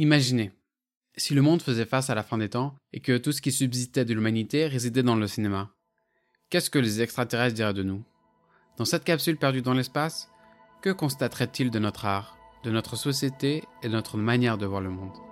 Imaginez, si le monde faisait face à la fin des temps et que tout ce qui subsistait de l'humanité résidait dans le cinéma, qu'est-ce que les extraterrestres diraient de nous? Dans cette capsule perdue dans l'espace, que constateraient-ils de notre art, de notre société et de notre manière de voir le monde?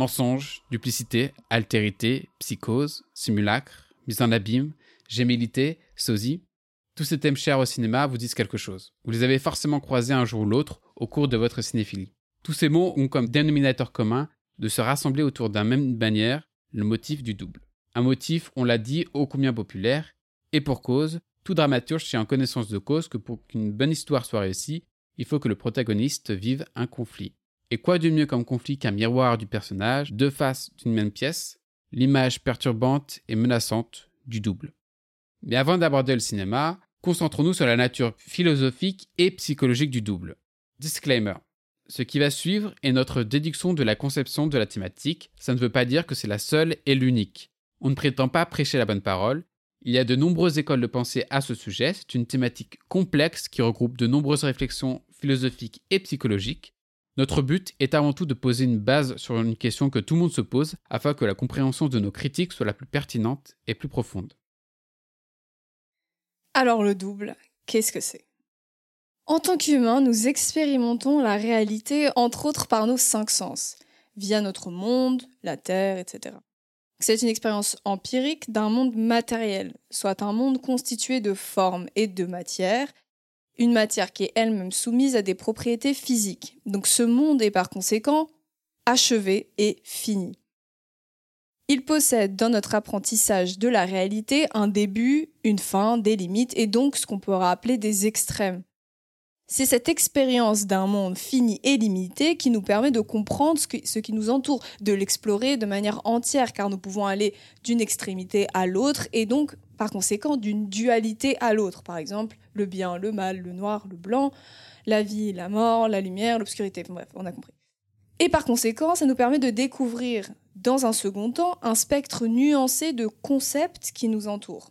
Mensonge, duplicité, altérité, psychose, simulacre, mise en abîme, gémilité, sosie. Tous ces thèmes chers au cinéma vous disent quelque chose. Vous les avez forcément croisés un jour ou l'autre au cours de votre cinéphilie. Tous ces mots ont comme dénominateur commun de se rassembler autour d'un même bannière, le motif du double. Un motif, on l'a dit, ô combien populaire, et pour cause, tout dramaturge tient en connaissance de cause que pour qu'une bonne histoire soit réussie, il faut que le protagoniste vive un conflit. Et quoi de mieux comme conflit qu'un miroir du personnage, deux faces d'une même pièce, l'image perturbante et menaçante du double. Mais avant d'aborder le cinéma, concentrons-nous sur la nature philosophique et psychologique du double. Disclaimer. Ce qui va suivre est notre déduction de la conception de la thématique, ça ne veut pas dire que c'est la seule et l'unique. On ne prétend pas prêcher la bonne parole, il y a de nombreuses écoles de pensée à ce sujet, c'est une thématique complexe qui regroupe de nombreuses réflexions philosophiques et psychologiques, notre but est avant tout de poser une base sur une question que tout le monde se pose afin que la compréhension de nos critiques soit la plus pertinente et plus profonde. Alors le double, qu'est-ce que c'est? En tant qu'humains, nous expérimentons la réalité entre autres par nos cinq sens, via notre monde, la Terre, etc. C'est une expérience empirique d'un monde matériel, soit un monde constitué de formes et de matière, une matière qui est elle-même soumise à des propriétés physiques. Donc ce monde est par conséquent achevé et fini. Il possède dans notre apprentissage de la réalité un début, une fin, des limites et donc ce qu'on pourra appeler des extrêmes. C'est cette expérience d'un monde fini et limité qui nous permet de comprendre ce, qui nous entoure, de l'explorer de manière entière, car nous pouvons aller d'une extrémité à l'autre et donc par conséquent d'une dualité à l'autre. Par exemple, le bien, le mal, le noir, le blanc, la vie, la mort, la lumière, l'obscurité. Bref, on a compris. Et par conséquent, ça nous permet de découvrir, dans un second temps, un spectre nuancé de concepts qui nous entourent.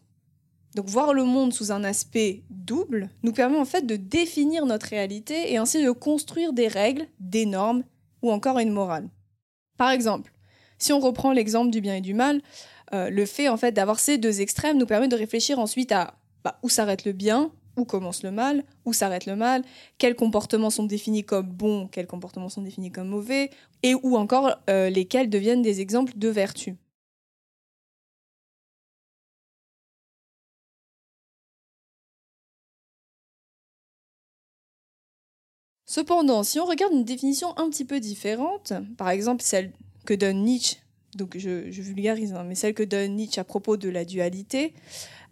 Donc voir le monde sous un aspect double nous permet en fait de définir notre réalité et ainsi de construire des règles, des normes ou encore une morale. Par exemple, si on reprend l'exemple du bien et du mal, euh, le fait en fait d'avoir ces deux extrêmes nous permet de réfléchir ensuite à bah, où s'arrête le bien, où commence le mal, où s'arrête le mal, quels comportements sont définis comme bons, quels comportements sont définis comme mauvais, et où encore euh, lesquels deviennent des exemples de vertu. Cependant, si on regarde une définition un petit peu différente, par exemple celle que donne Nietzsche donc je, vulgarise, hein, mais celle que donne Nietzsche à propos de la dualité,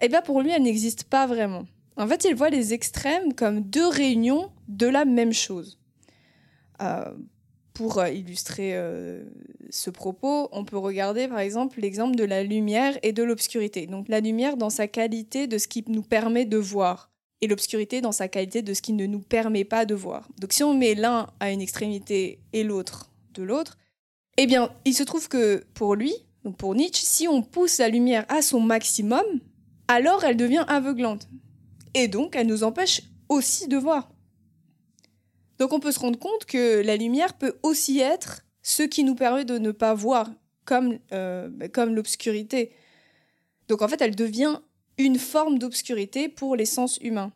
eh bien pour lui, elle n'existe pas vraiment. En fait, il voit les extrêmes comme deux réunions de la même chose. Euh, pour euh, illustrer euh, ce propos, on peut regarder par exemple l'exemple de la lumière et de l'obscurité. Donc la lumière dans sa qualité de ce qui nous permet de voir et l'obscurité dans sa qualité de ce qui ne nous permet pas de voir. Donc si on met l'un à une extrémité et l'autre de l'autre, eh bien, il se trouve que pour lui, donc pour Nietzsche, si on pousse la lumière à son maximum, alors elle devient aveuglante. Et donc, elle nous empêche aussi de voir. Donc on peut se rendre compte que la lumière peut aussi être ce qui nous permet de ne pas voir, comme, euh, comme l'obscurité. Donc en fait, elle devient une forme d'obscurité pour les sens humains.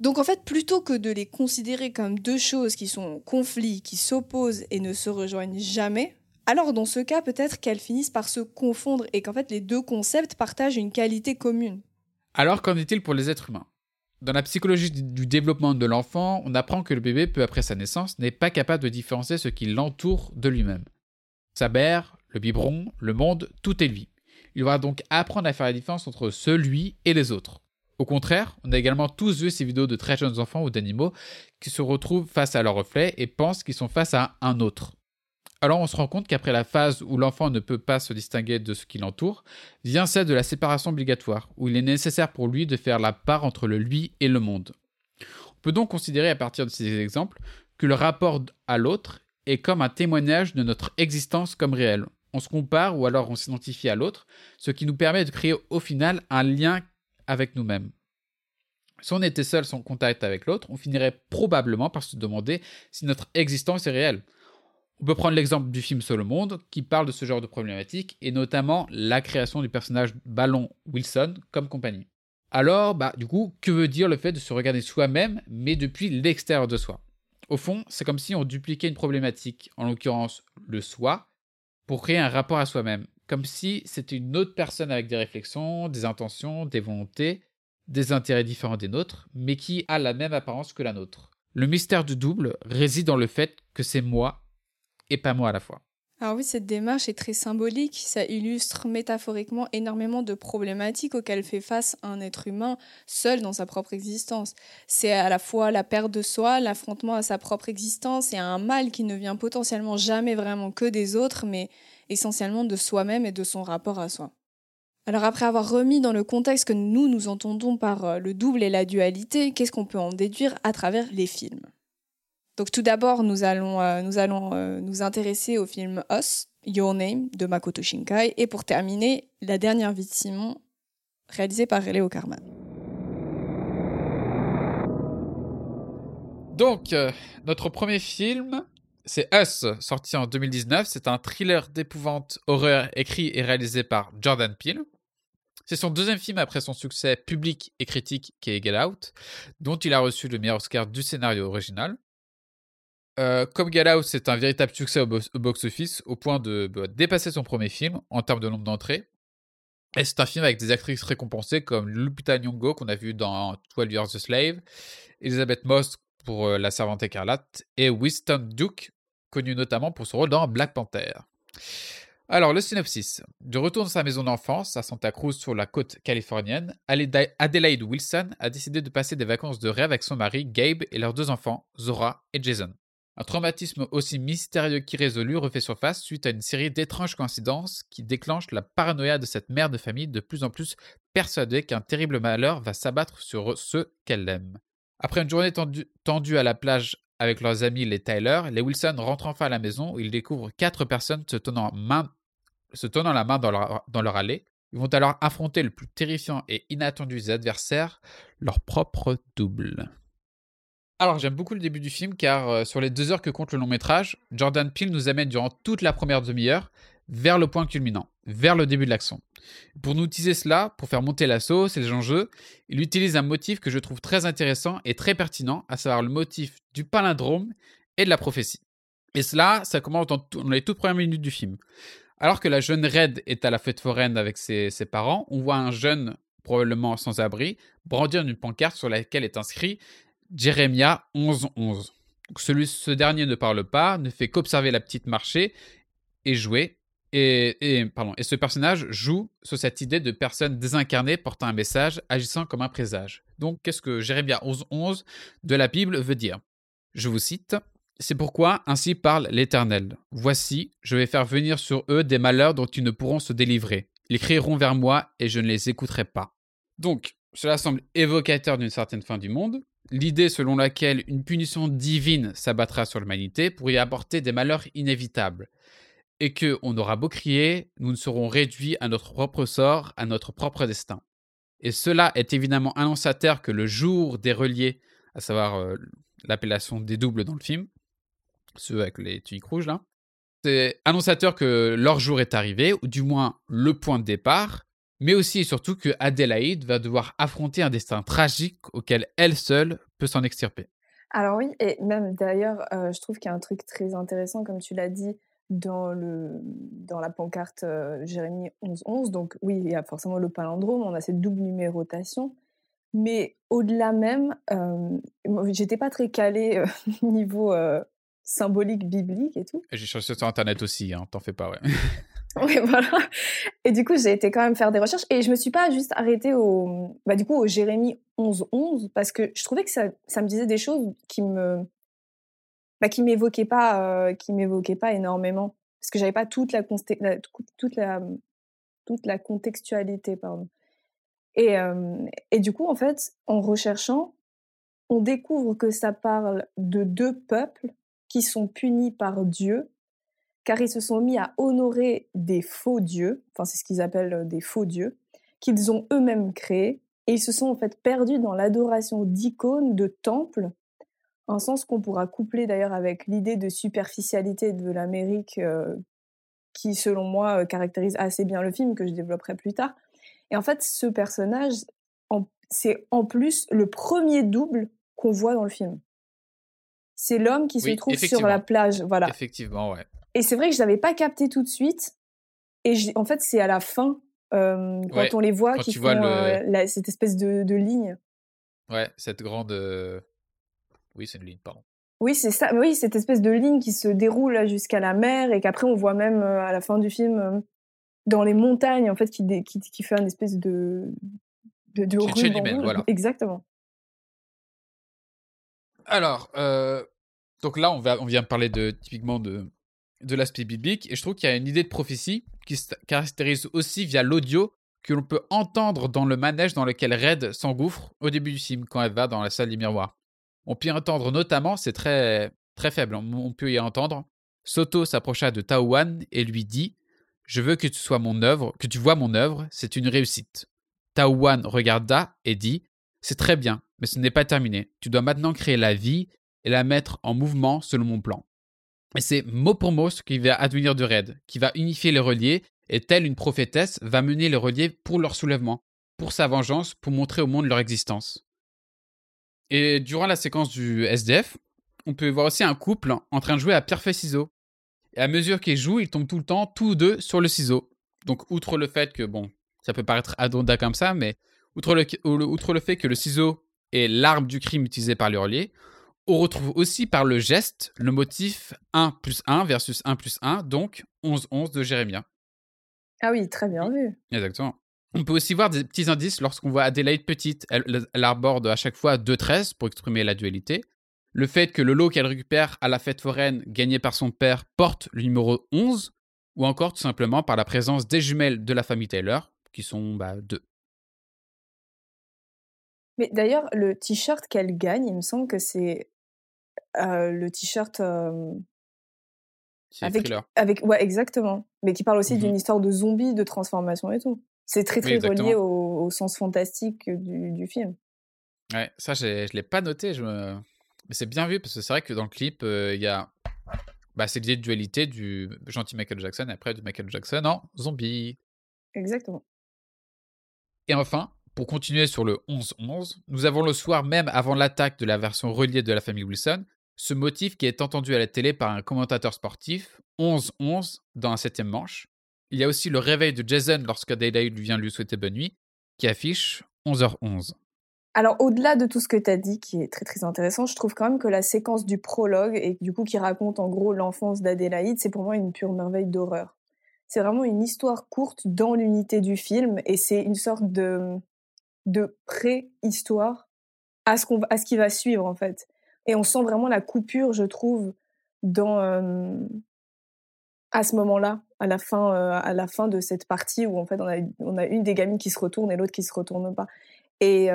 Donc en fait, plutôt que de les considérer comme deux choses qui sont en conflit, qui s'opposent et ne se rejoignent jamais, alors dans ce cas, peut-être qu'elles finissent par se confondre et qu'en fait les deux concepts partagent une qualité commune. Alors qu'en est-il pour les êtres humains? Dans la psychologie du développement de l'enfant, on apprend que le bébé, peu après sa naissance, n'est pas capable de différencier ce qui l'entoure de lui-même. Sa mère, le biberon, le monde, tout est lui. Il va donc apprendre à faire la différence entre celui et les autres. Au contraire, on a également tous vu ces vidéos de très jeunes enfants ou d'animaux qui se retrouvent face à leur reflet et pensent qu'ils sont face à un autre. Alors on se rend compte qu'après la phase où l'enfant ne peut pas se distinguer de ce qui l'entoure, vient celle de la séparation obligatoire, où il est nécessaire pour lui de faire la part entre le lui et le monde. On peut donc considérer à partir de ces exemples que le rapport à l'autre est comme un témoignage de notre existence comme réelle. On se compare ou alors on s'identifie à l'autre, ce qui nous permet de créer au final un lien avec nous-mêmes. Si on était seul sans contact avec l'autre, on finirait probablement par se demander si notre existence est réelle. On peut prendre l'exemple du film Seul monde, qui parle de ce genre de problématique, et notamment la création du personnage Ballon Wilson comme compagnie. Alors, bah, du coup, que veut dire le fait de se regarder soi-même, mais depuis l'extérieur de soi? Au fond, c'est comme si on dupliquait une problématique, en l'occurrence le soi, pour créer un rapport à soi-même comme si c'était une autre personne avec des réflexions, des intentions, des volontés, des intérêts différents des nôtres, mais qui a la même apparence que la nôtre. Le mystère du double réside dans le fait que c'est moi et pas moi à la fois. Alors oui, cette démarche est très symbolique, ça illustre métaphoriquement énormément de problématiques auxquelles fait face un être humain seul dans sa propre existence. C'est à la fois la perte de soi, l'affrontement à sa propre existence et à un mal qui ne vient potentiellement jamais vraiment que des autres, mais essentiellement de soi-même et de son rapport à soi. Alors après avoir remis dans le contexte que nous nous entendons par euh, le double et la dualité, qu'est-ce qu'on peut en déduire à travers les films? Donc tout d'abord, nous allons, euh, euh, nous intéresser au film Us, Your Name de Makoto Shinkai, et pour terminer, La dernière vie de Simon, réalisé par Léo Carman. Donc, notre premier film, c'est Us, sorti en 2019. C'est un thriller d'épouvante horreur écrit et réalisé par Jordan Peele. C'est son deuxième film après son succès public et critique qui est Get Out, dont il a reçu le meilleur Oscar du scénario original. Euh, comme Get Out, c'est un véritable succès au, box-office, au point de bah, dépasser son premier film en termes de nombre d'entrées. Et c'est un film avec des actrices récompensées comme Lupita Nyong'o qu'on a vu dans 12 Years a Slave, Elizabeth Moss pour euh, La Servante écarlate et Winston Duke, connu notamment pour son rôle dans Black Panther. Alors, le synopsis. De retour dans sa maison d'enfance à Santa Cruz sur la côte californienne, Adelaide Wilson a décidé de passer des vacances de rêve avec son mari Gabe et leurs deux enfants, Zora et Jason. Un traumatisme aussi mystérieux qu'irrésolu refait surface suite à une série d'étranges coïncidences qui déclenchent la paranoïa de cette mère de famille de plus en plus persuadée qu'un terrible malheur va s'abattre sur ceux qu'elle aime. Après une journée tendue, à la plage avec leurs amis les Tyler, les Wilson rentrent enfin à la maison où ils découvrent quatre personnes se tenant, la main dans leur, dans leur allée. Ils vont alors affronter le plus terrifiant et inattendu des adversaires, leur propre double. Alors j'aime beaucoup le début du film car euh, sur les deux heures que compte le long métrage, Jordan Peele nous amène durant toute la première demi-heure vers le point culminant, vers le début de l'action. Pour nous utiliser cela, pour faire monter la sauce et les enjeux, il utilise un motif que je trouve très intéressant et très pertinent, à savoir le motif du palindrome et de la prophétie. Et cela, ça commence dans, les toutes premières minutes du film. Alors que la jeune Red est à la fête foraine avec ses, parents, on voit un jeune, probablement sans abri, brandir une pancarte sur laquelle est inscrit Jérémia 11-11. Celui, ce dernier ne parle pas, ne fait qu'observer la petite marcher et jouer, et, pardon, et ce personnage joue sur cette idée de personne désincarnée portant un message, agissant comme un présage. Donc, qu'est-ce que Jérémie 11.11 de la Bible veut dire? Je vous cite C'est pourquoi ainsi parle l'Éternel. Voici, je vais faire venir sur eux des malheurs dont ils ne pourront se délivrer. Ils crieront vers moi et je ne les écouterai pas. Donc, cela semble évocateur d'une certaine fin du monde. L'idée selon laquelle une punition divine s'abattra sur l'humanité pourrait apporter des malheurs inévitables et que on aura beau crier, nous ne serons réduits à notre propre sort, à notre propre destin. Et cela est évidemment annonçateur que le jour des reliés, à savoir euh, l'appellation des doubles dans le film, ceux avec les tuniques rouges là, c'est annonçateur que leur jour est arrivé, ou du moins le point de départ, mais aussi et surtout que Adélaïde va devoir affronter un destin tragique auquel elle seule peut s'en extirper. Alors oui, et même d'ailleurs, euh, je trouve qu'il y a un truc très intéressant, comme tu l'as dit, dans, le, dans la pancarte euh, Jérémie 1111. Donc oui, il y a forcément le palindrome, on a cette double numérotation. Mais au-delà même, euh, j'étais pas très calée niveau symbolique biblique et tout. J'ai cherché sur internet aussi, hein, t'en fais pas, ouais. Et du coup, j'ai été quand même faire des recherches et je me suis pas juste arrêtée au, bah, du coup, au Jérémie 11-11 parce que je trouvais que ça, ça me disait des choses qui me, bah, qui m'évoquaient pas, euh, qui m'évoquaient pas énormément parce que j'avais pas toute la, toute la, toute la contextualité, pardon. Et, euh, et du coup, en fait, en recherchant, on découvre que ça parle de deux peuples qui sont punis par Dieu car ils se sont mis à honorer des faux dieux, enfin c'est ce qu'ils appellent euh, des faux dieux, qu'ils ont eux-mêmes créés, et ils se sont en fait perdus dans l'adoration d'icônes, de temples, un sens qu'on pourra coupler d'ailleurs avec l'idée de superficialité de l'Amérique euh, qui, selon moi, euh, caractérise assez bien le film, que je développerai plus tard. Et en fait, ce personnage, c'est en plus le premier double qu'on voit dans le film. C'est l'homme qui se trouve sur la plage. Voilà. Effectivement, ouais. Et c'est vrai que je n'avais pas capté tout de suite. Et en fait, c'est à la fin, euh, quand on les voit, qui font euh, cette espèce de, de, ligne. Ouais, cette grande. Euh, oui, c'est une ligne, pardon. Oui, c'est ça. Oui, cette espèce de ligne qui se déroule jusqu'à la mer et qu'après on voit même à la fin du film dans les montagnes, en fait, qui, qui, qui fait une espèce de de, de. Voilà. Exactement. Alors, donc là, on, va, on vient de parler de, typiquement de, de l'aspect biblique, et je trouve qu'il y a une idée de prophétie qui se caractérise aussi via l'audio que l'on peut entendre dans le manège dans lequel Red s'engouffre au début du film quand elle va dans la salle des miroirs. On peut y entendre notamment, c'est très, très faible, on peut y entendre, Soto s'approcha de Taowan et lui dit Je veux que tu sois mon œuvre, que tu vois mon œuvre, c'est une réussite. Taowan regarda et dit C'est très bien, mais ce n'est pas terminé. Tu dois maintenant créer la vie et la mettre en mouvement selon mon plan. Et c'est mot pour mot ce qui va advenir de Red, qui va unifier les reliés, et telle une prophétesse, va mener les reliés pour leur soulèvement, pour sa vengeance, pour montrer au monde leur existence. Et durant la séquence du SDF, on peut voir aussi un couple en train de jouer à pierre-feuille-ciseaux. Et à mesure qu'ils jouent, ils tombent tout le temps, tous deux, sur le ciseau. Donc, outre le fait que, bon, ça peut paraître adonda comme ça, mais outre le, outre le fait que le ciseau est l'arme du crime utilisé par les reliés, on retrouve aussi par le geste le motif 1 plus 1 versus 1 plus 1, donc 11-11 de Jérémia. Ah oui, très bien vu. Exactement. On peut aussi voir des petits indices lorsqu'on voit Adélaïde petite. Elle, arborde à chaque fois 2-13 pour exprimer la dualité. Le fait que le lot qu'elle récupère à la fête foraine gagné par son père porte le numéro 11, ou encore tout simplement par la présence des jumelles de la famille Taylor, qui sont bah, deux. Mais d'ailleurs, le t-shirt qu'elle gagne, il me semble que c'est le t-shirt avec, avec ouais exactement, mais qui parle aussi mmh d'une histoire de zombies, de transformation et tout. C'est très très relié au, sens fantastique du, du, film. Ouais, ça je l'ai pas noté, je me... mais c'est bien vu parce que c'est vrai que dans le clip il y a bah, c'est l'idée de dualité du gentil Michael Jackson et après du Michael Jackson en zombie. Exactement. Et enfin, pour continuer sur le 11-11, nous avons le soir même avant l'attaque de la version reliée de la famille Wilson, ce motif qui est entendu à la télé par un commentateur sportif, 11-11 dans la septième manche. Il y a aussi le réveil de Jason lorsque Daylight vient lui souhaiter bonne nuit, qui affiche 11h11. Alors au-delà de tout ce que tu as dit, qui est très très intéressant, je trouve quand même que la séquence du prologue, et du coup qui raconte en gros l'enfance d'Adélaïde, c'est pour moi une pure merveille d'horreur. C'est vraiment une histoire courte dans l'unité du film, et c'est une sorte de, de préhistoire à à ce qui va suivre en fait. Et on sent vraiment la coupure, je trouve, dans à ce moment-là, à la fin, à la fin de cette partie où en fait on a, on a une des gamines qui se retourne et l'autre qui se retourne pas. Et,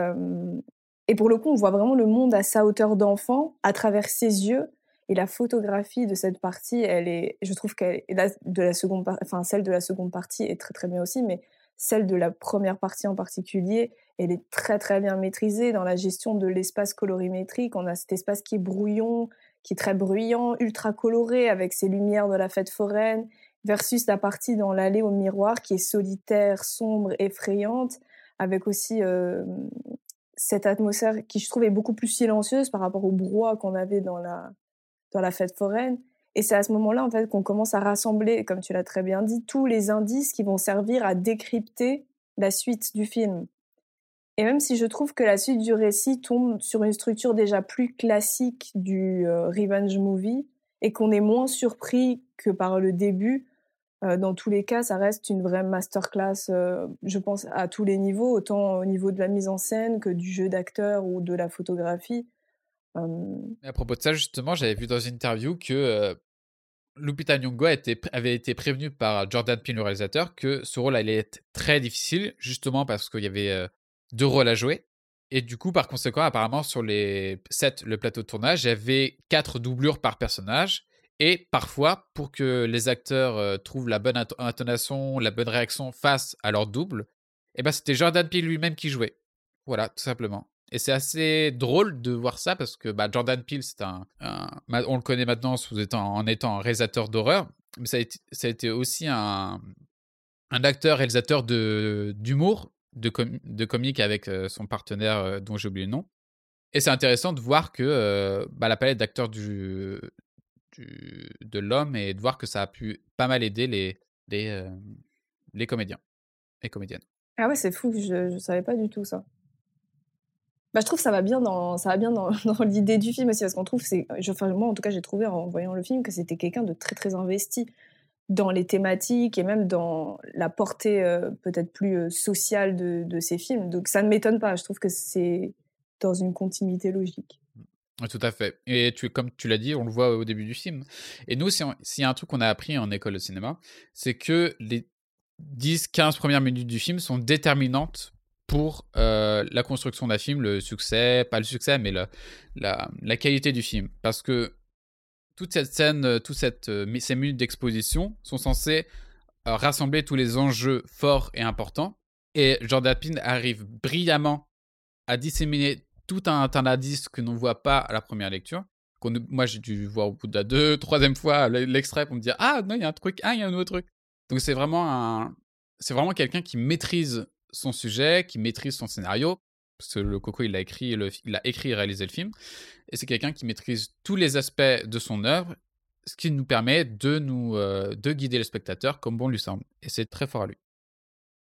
et pour le coup, on voit vraiment le monde à sa hauteur d'enfant, à travers ses yeux. Et la photographie de cette partie, elle est, je trouve qu'elle de la seconde, enfin celle de la seconde partie est très très bien aussi, mais celle de la première partie en particulier, elle est très très bien maîtrisée dans la gestion de l'espace colorimétrique. On a cet espace qui est brouillon, qui est très bruyant, ultra coloré avec ses lumières de la fête foraine, versus la partie dans l'allée au miroir qui est solitaire, sombre, effrayante, avec aussi euh, cette atmosphère qui je trouve est beaucoup plus silencieuse par rapport au brouhaha qu'on avait dans la dans la fête foraine. Et c'est à ce moment-là en fait qu'on commence à rassembler, comme tu l'as très bien dit, tous les indices qui vont servir à décrypter la suite du film. Et même si je trouve que la suite du récit tombe sur une structure déjà plus classique du euh, revenge movie et qu'on est moins surpris que par le début, euh, dans tous les cas, ça reste une vraie masterclass, euh, je pense, à tous les niveaux, autant au niveau de la mise en scène que du jeu d'acteur ou de la photographie. À propos de ça, justement, j'avais vu dans une interview que Lupita Nyong'o avait été prévenue par Jordan Peele, le réalisateur, que ce rôle allait être très difficile, justement parce qu'il y avait deux rôles à jouer. Et du coup, par conséquent, apparemment, sur les le plateau de tournage, il y avait quatre doublures par personnage. Et parfois, pour que les acteurs trouvent la bonne intonation, la bonne réaction face à leur double, eh ben, c'était Jordan Peele lui-même qui jouait. Voilà, tout simplement. Et c'est assez drôle de voir ça parce que bah, Jordan Peele, c'est un, on le connaît maintenant en étant un réalisateur d'horreur, mais ça a, été, aussi un, acteur réalisateur d'humour, de, de, comique avec euh, son partenaire euh, dont j'ai oublié le nom. Et c'est intéressant de voir que euh, bah, la palette d'acteurs de l'homme et de voir que ça a pu pas mal aider les, les, les comédiens et comédiennes. Ah ouais, c'est fou, je ne savais pas du tout ça. Bah, je trouve que ça va bien dans, ça va bien dans, dans l'idée du film aussi, parce qu'on trouve, c'est, enfin, moi en tout cas, j'ai trouvé en voyant le film que c'était quelqu'un de très très investi dans les thématiques et même dans la portée euh, peut-être plus euh, sociale de, de, ces films. Donc ça ne m'étonne pas, je trouve que c'est dans une continuité logique. Tout à fait. Et tu, comme tu l'as dit, on le voit au début du film. Et nous, s'il y a un truc qu'on a appris en école de cinéma, c'est que les 10-15 premières minutes du film sont déterminantes pour euh, la construction d'un film, le succès, pas le succès, mais la, la, qualité du film. Parce que toute cette scène, euh, toutes euh, ces minutes d'exposition sont censées rassembler tous les enjeux forts et importants. Et Jordan Peele arrive brillamment à disséminer tout un, un indice que l'on ne voit pas à la première lecture. Moi, j'ai dû voir au bout de la deux, troisième fois l'extrait pour me dire Ah, non, il y a un truc, ah, il y a un autre truc. Donc, c'est vraiment un. C'est vraiment quelqu'un qui maîtrise son sujet, qui maîtrise son scénario, parce que le Coco, il a écrit, il a écrit et réalisé le film, et c'est quelqu'un qui maîtrise tous les aspects de son œuvre, ce qui nous permet de nous euh, de guider le spectateur comme bon lui semble, et c'est très fort à lui.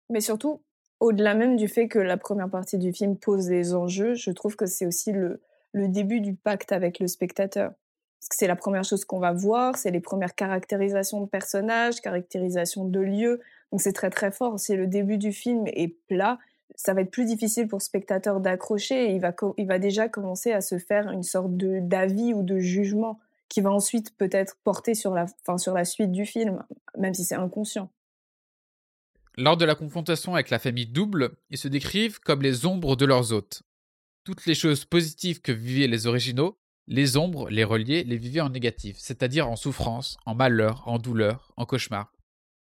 Mais surtout, au-delà même du fait que la première partie du film pose des enjeux, je trouve que c'est aussi le, le début du pacte avec le spectateur. Parce que c'est la première chose qu'on va voir, c'est les premières caractérisations de personnages, caractérisations de lieux. Donc c'est très très fort. Si le début du film est plat, ça va être plus difficile pour le spectateur d'accrocher il va, il va déjà commencer à se faire une sorte d'avis ou de jugement qui va ensuite peut-être porter sur la, suite du film, même si c'est inconscient. Lors de la confrontation avec la famille double, ils se décrivent comme les ombres de leurs hôtes. Toutes les choses positives que vivaient les originaux, les ombres, les reliés, les vivaient en négatif, c'est-à-dire en souffrance, en malheur, en douleur, en cauchemar.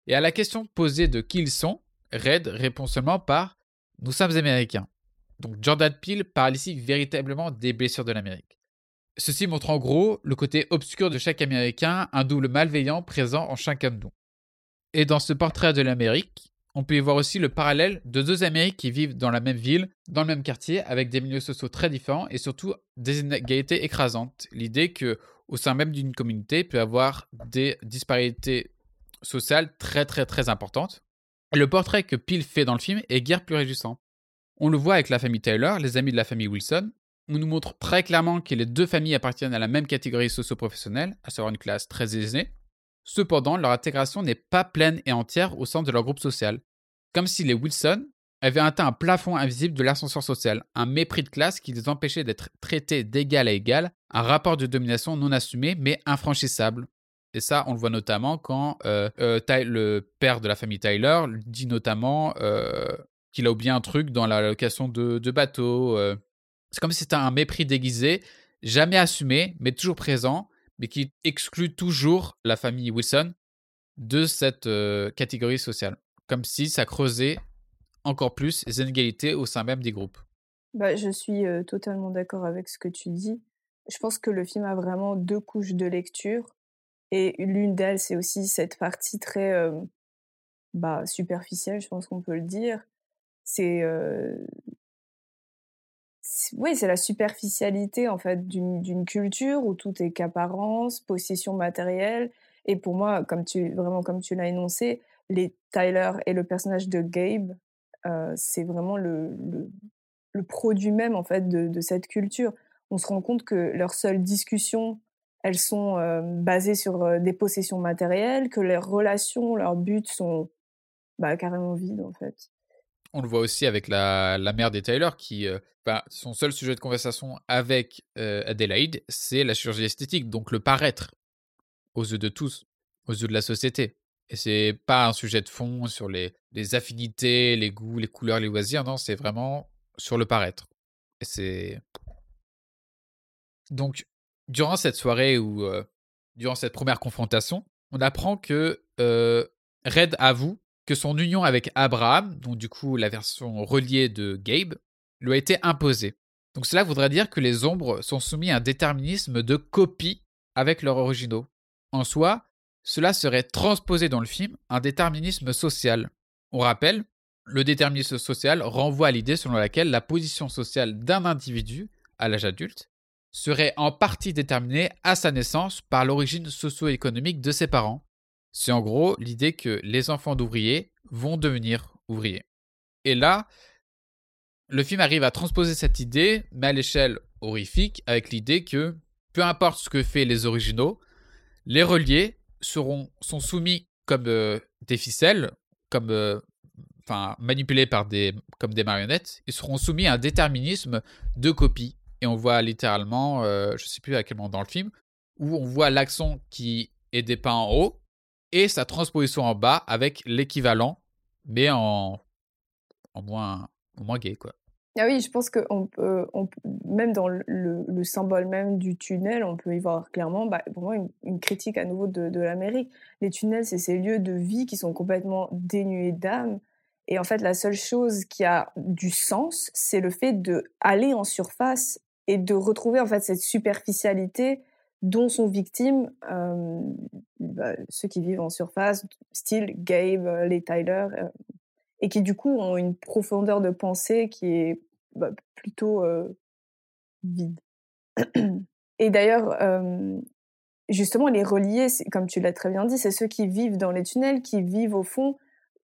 Et à la question posée de qui ils sont, Red répond seulement par Nous sommes américains. Donc Jordan Peele parle ici véritablement des blessures de l'Amérique. Ceci montre en gros le côté obscur de chaque Américain, un double malveillant présent en chacun de nous. Et dans ce portrait de l'Amérique, on peut y voir aussi le parallèle de deux Amériques qui vivent dans la même ville, dans le même quartier, avec des milieux sociaux très différents et surtout des inégalités écrasantes. L'idée que au sein même d'une communauté, peut y avoir des disparités sociale très très très importante. le portrait que Peel fait dans le film est guère plus réjouissant. On le voit avec la famille Taylor, les amis de la famille Wilson. On nous montre très clairement que les deux familles appartiennent à la même catégorie socio-professionnelle, à savoir une classe très aisée. Cependant, leur intégration n'est pas pleine et entière au sein de leur groupe social. Comme si les Wilson avaient atteint un plafond invisible de l'ascenseur social, un mépris de classe qui les empêchait d'être traités d'égal à égal, un rapport de domination non assumé mais infranchissable, et ça, on le voit notamment quand euh, euh, le père de la famille Tyler dit notamment euh, qu'il a oublié un truc dans la location de, de bateaux. C'est comme si c'était un mépris déguisé, jamais assumé, mais toujours présent, mais qui exclut toujours la famille Wilson de cette catégorie sociale. Comme si ça creusait encore plus les inégalités au sein même des groupes. Bah, je suis totalement d'accord avec ce que tu dis. Je pense que le film a vraiment deux couches de lecture. Et l'une d'elles, c'est aussi cette partie très bah, superficielle, je pense qu'on peut le dire. C'est oui, c'est la superficialité en fait d'une culture où tout est qu'apparence, possession matérielle. Et pour moi, comme tu vraiment comme tu l'as énoncé, les Tyler et le personnage de Gabe, c'est vraiment le, le produit même en fait de, cette culture. On se rend compte que leurs seules discussions, elles sont basées sur des possessions matérielles, que leurs relations, leurs buts sont bah, carrément vides en fait. On le voit aussi avec la, mère des Tyler qui, bah, son seul sujet de conversation avec Adelaide, c'est la chirurgie esthétique, donc le paraître aux yeux de tous, aux yeux de la société. Et c'est pas un sujet de fond sur les, les affinités, les goûts, les couleurs, les loisirs, non, c'est vraiment sur le paraître. Et c'est. Donc, durant cette soirée ou durant cette première confrontation, on apprend que Red avoue que son union avec Abraham, donc du coup la version reliée de Gabe, lui a été imposée. Donc cela voudrait dire que les ombres sont soumis à un déterminisme de copie avec leurs originaux. En soi, cela serait transposé dans le film un déterminisme social. On rappelle, le déterminisme social renvoie à l'idée selon laquelle la position sociale d'un individu à l'âge adulte serait en partie déterminée à sa naissance par l'origine socio-économique de ses parents. C'est en gros l'idée que les enfants d'ouvriers vont devenir ouvriers. Et là, le film arrive à transposer cette idée, mais à l'échelle horrifique, avec l'idée que peu importe ce que fait les originaux, les reliés seront, sont soumis comme euh, des ficelles, comme euh, enfin manipulés par des, comme des marionnettes, ils seront soumis à un déterminisme de copie. Et on voit littéralement, euh, je sais plus à quel moment dans le film, où on voit l'accent qui est dépeint en haut et sa transposition en bas avec l'équivalent, mais en, en moins, gay, quoi. Ah oui, je pense que on peut, même dans le, le, symbole même du tunnel, on peut y voir clairement, bah, pour une, critique à nouveau de, de l'Amérique. Les tunnels, c'est ces lieux de vie qui sont complètement dénués d'âme. Et en fait, la seule chose qui a du sens, c'est le fait de aller en surface et de retrouver en fait cette superficialité dont sont victimes euh, bah, ceux qui vivent en surface, style Gabe, euh, les Tyler, euh, et qui du coup ont une profondeur de pensée qui est bah, plutôt vide. Et d'ailleurs, justement, les reliés, comme tu l'as très bien dit, c'est ceux qui vivent dans les tunnels, qui vivent au fond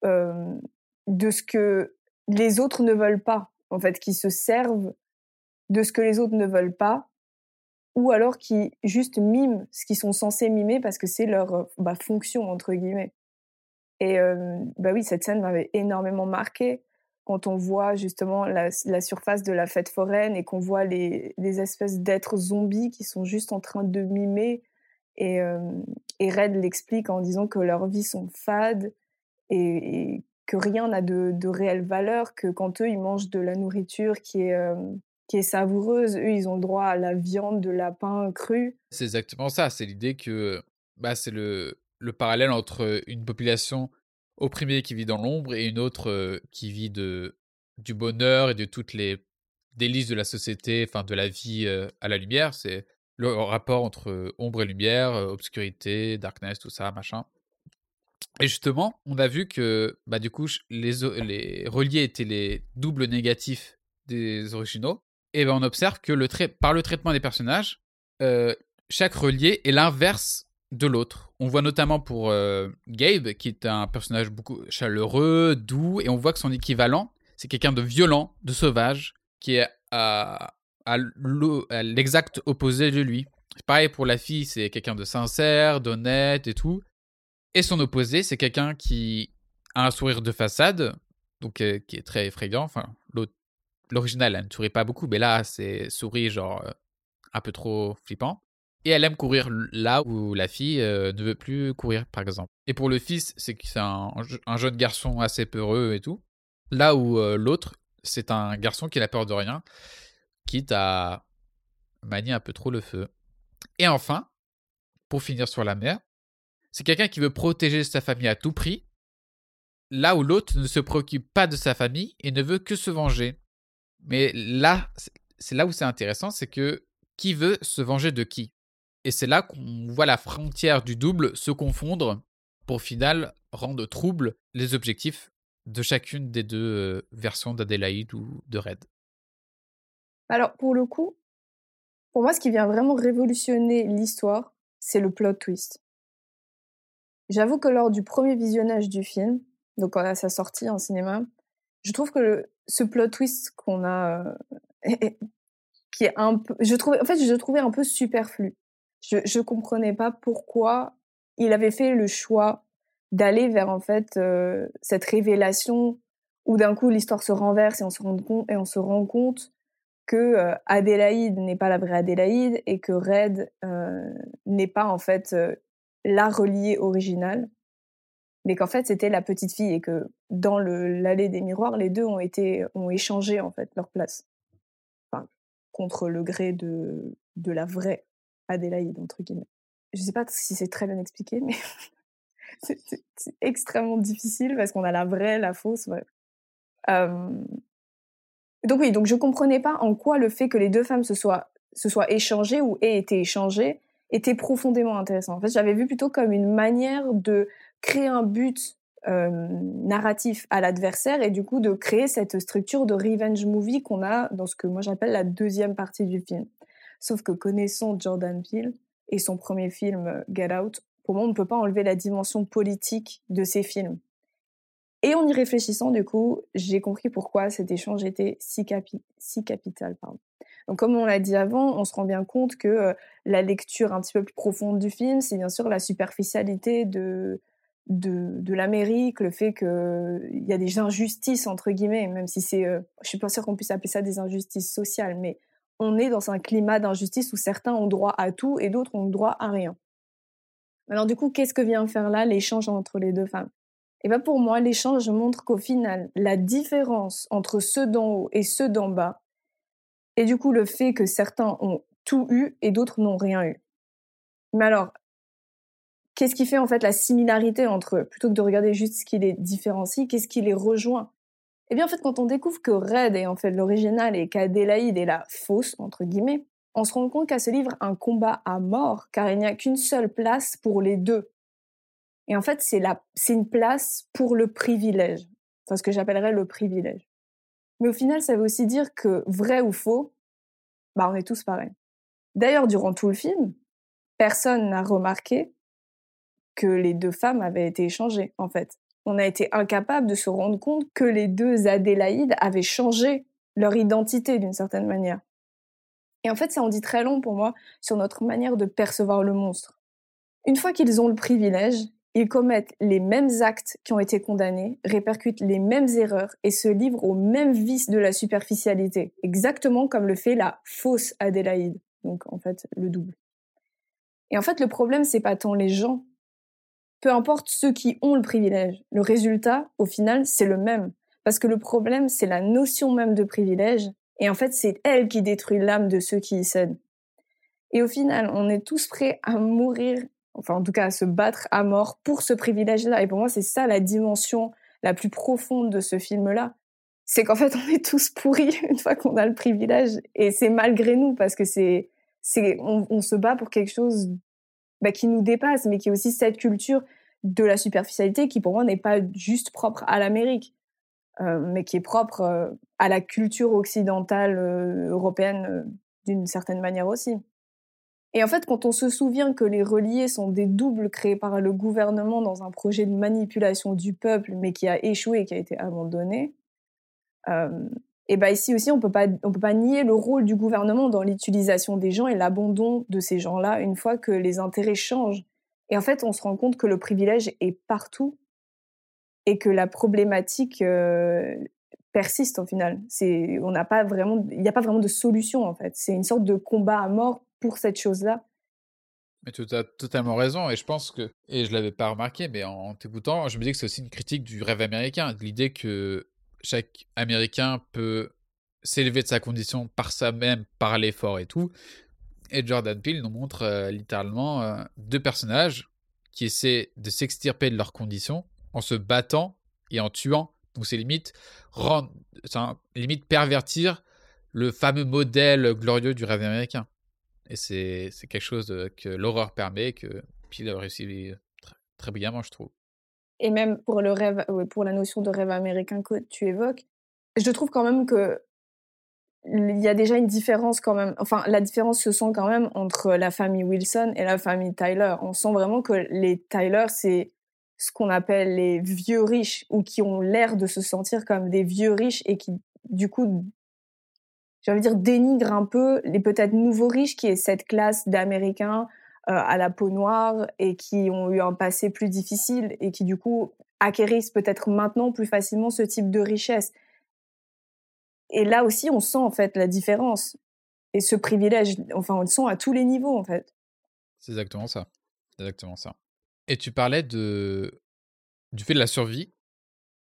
de ce que les autres ne veulent pas, en fait, qui se servent de ce que les autres ne veulent pas, ou alors qui juste miment ce qu'ils sont censés mimer parce que c'est leur bah, fonction, entre guillemets. Et bah oui, cette scène m'avait énormément marqué quand on voit justement la, surface de la fête foraine et qu'on voit les, espèces d'êtres zombies qui sont juste en train de mimer. Et, et Red l'explique en disant que leurs vies sont fades et, que rien n'a de, réelle valeur, que quand eux, ils mangent de la nourriture qui est, qui est savoureuse, eux, ils ont droit à la viande de lapin cru. C'est exactement ça, c'est l'idée que bah, c'est le, le parallèle entre une population opprimée qui vit dans l'ombre et une autre qui vit de, du bonheur et de toutes les délices de la société, enfin de la vie à la lumière. C'est le rapport entre ombre et lumière, obscurité, darkness, tout ça, machin. Et justement, on a vu que bah, du coup, les, les reliés étaient les doubles négatifs des originaux. Et ben, on observe que le par le traitement des personnages, chaque relié est l'inverse de l'autre. On voit notamment pour euh, Gabe, qui est un personnage beaucoup chaleureux, doux, et on voit que son équivalent, c'est quelqu'un de violent, de sauvage, qui est à, l'exact opposé de lui. Pareil pour la fille, c'est quelqu'un de sincère, d'honnête et tout. Et son opposé, c'est quelqu'un qui a un sourire de façade, donc euh, qui est très effrayant. Enfin, l'original, elle ne sourit pas beaucoup, mais là, c'est sourit genre euh, un peu trop flippant. Et elle aime courir là où la fille euh, ne veut plus courir, par exemple. Et pour le fils, c'est un, jeune garçon assez peureux et tout. Là où euh, l'autre, c'est un garçon qui n'a peur de rien, quitte à manier un peu trop le feu. Et enfin, pour finir sur la mère, c'est quelqu'un qui veut protéger sa famille à tout prix, là où l'autre ne se préoccupe pas de sa famille et ne veut que se venger. Mais là, c'est là où c'est intéressant, c'est que qui veut se venger de qui? Et c'est là qu'on voit la frontière du double se confondre pour final rendre trouble les objectifs de chacune des deux euh, versions d'Adélaïde ou de Red. Alors pour le coup, pour moi ce qui vient vraiment révolutionner l'histoire, c'est le plot twist. J'avoue que lors du premier visionnage du film, donc à sa sortie en cinéma, je trouve que ce plot twist qu'on a, qui est un peu, je trouvais, en fait, je le trouvais un peu superflu. Je, je comprenais pas pourquoi il avait fait le choix d'aller vers en fait cette révélation où d'un coup l'histoire se renverse et on se rend compte et on se rend compte que Adélaïde n'est pas la vraie Adélaïde et que Red n'est pas en fait la reliée originale mais qu'en fait c'était la petite fille et que dans l'allée des miroirs, les deux ont été ont échangé en fait leur place, enfin, contre le gré de de la vraie Adélaïde entre guillemets. Je sais pas si c'est très bien expliqué, mais c'est extrêmement difficile parce qu'on a la vraie, la fausse. Donc oui, donc je comprenais pas en quoi le fait que les deux femmes se soient se soient échangées ou aient été échangées était profondément intéressant. En fait, j'avais vu plutôt comme une manière de créer un but narratif à l'adversaire et du coup de créer cette structure de revenge movie qu'on a dans ce que moi j'appelle la deuxième partie du film. Sauf que connaissant Jordan Peele et son premier film Get Out, pour moi on ne peut pas enlever la dimension politique de ces films. Et en y réfléchissant, du coup, j'ai compris pourquoi cet échange était si, capi si capital. Donc, comme on l'a dit avant, on se rend bien compte que la lecture un petit peu plus profonde du film, c'est bien sûr la superficialité de, de, l'Amérique, le fait qu'il y a des injustices, entre guillemets, même si c'est, euh, je suis pas sûre qu'on puisse appeler ça des injustices sociales, mais on est dans un climat d'injustice où certains ont droit à tout et d'autres ont droit à rien. Alors du coup, qu'est-ce que vient faire là l'échange entre les deux femmes? Et ben pour moi, l'échange montre qu'au final, la différence entre ceux d'en haut et ceux d'en bas, et du coup le fait que certains ont tout eu et d'autres n'ont rien eu. Mais alors, qu'est-ce qui fait en fait la similarité entre eux Plutôt que de regarder juste ce qui les différencie, qu'est-ce qui les rejoint? Eh bien en fait quand on découvre que Red est en fait l'original et qu'Adélaïde est la fausse, entre guillemets, on se rend compte qu'à ce livre un combat à mort car il n'y a qu'une seule place pour les deux. Et en fait c'est, la, c'est une place pour le privilège, enfin ce que j'appellerais le privilège. Mais au final ça veut aussi dire que vrai ou faux, bah on est tous pareils. D'ailleurs durant tout le film, personne n'a remarqué que les deux femmes avaient été échangées, en fait. On a été incapable de se rendre compte que les deux Adélaïdes avaient changé leur identité d'une certaine manière. Et en fait, ça en dit très long pour moi sur notre manière de percevoir le monstre. Une fois qu'ils ont le privilège, ils commettent les mêmes actes qui ont été condamnés, répercutent les mêmes erreurs et se livrent aux mêmes vices de la superficialité, exactement comme le fait la fausse Adélaïde, donc en fait le double. Et en fait, le problème, c'est pas tant les gens peu importe ceux qui ont le privilège, le résultat, au final, c'est le même. Parce que le problème, c'est la notion même de privilège. Et en fait, c'est elle qui détruit l'âme de ceux qui y cèdent. Et au final, on est tous prêts à mourir, enfin en tout cas à se battre à mort pour ce privilège-là. Et pour moi, c'est ça la dimension la plus profonde de ce film-là. C'est qu'en fait, on est tous pourris une fois qu'on a le privilège. Et c'est malgré nous, parce que c'est, c'est, on, se bat pour quelque chose bah, qui nous dépasse, mais qui est aussi cette culture de la superficialité qui pour moi n'est pas juste propre à l'Amérique, euh, mais qui est propre euh, à la culture occidentale euh, européenne d'une certaine manière aussi. Et en fait, quand on se souvient que les reliés sont des doubles créés par le gouvernement dans un projet de manipulation du peuple, mais qui a échoué qui a été abandonné, et ben ici aussi, on peut pas, on peut pas nier le rôle du gouvernement dans l'utilisation des gens et l'abandon de ces gens-là une fois que les intérêts changent. Et en fait, on se rend compte que le privilège est partout et que la problématique euh, persiste au final. C'est, on n'a pas vraiment, il n'y a pas vraiment de solution en fait. C'est une sorte de combat à mort pour cette chose-là. Mais tu as totalement raison, et je pense que, et je l'avais pas remarqué, mais en t'écoutant, je me dis que c'est aussi une critique du rêve américain, de l'idée que chaque Américain peut s'élever de sa condition par sa même, par l'effort et tout. Et Jordan Peele nous montre euh, littéralement euh, deux personnages qui essaient de s'extirper de leurs conditions en se battant et en tuant. Donc c'est limite, rendre, limite pervertir le fameux modèle glorieux du rêve américain. Et c'est quelque chose que l'horreur permet, que Peele a réussi très, très brillamment, je trouve et même pour le rêve, pour la notion de rêve américain que tu évoques, je trouve quand même que il y a déjà une différence quand même. Enfin, la différence se sent quand même entre la famille Wilson et la famille Tyler. On sent vraiment que les Tyler, c'est ce qu'on appelle les vieux riches ou qui ont l'air de se sentir comme des vieux riches et qui du coup, de dire, dénigre un peu les peut-être nouveaux riches qui est cette classe d'Américains euh, à la peau noire et qui ont eu un passé plus difficile et qui du coup acquérissent peut-être maintenant plus facilement ce type de richesse. Et là aussi, on sent en fait la différence et ce privilège. Enfin, on le sent à tous les niveaux en fait. C'est exactement ça. Exactement ça. Et tu parlais de du fait de la survie.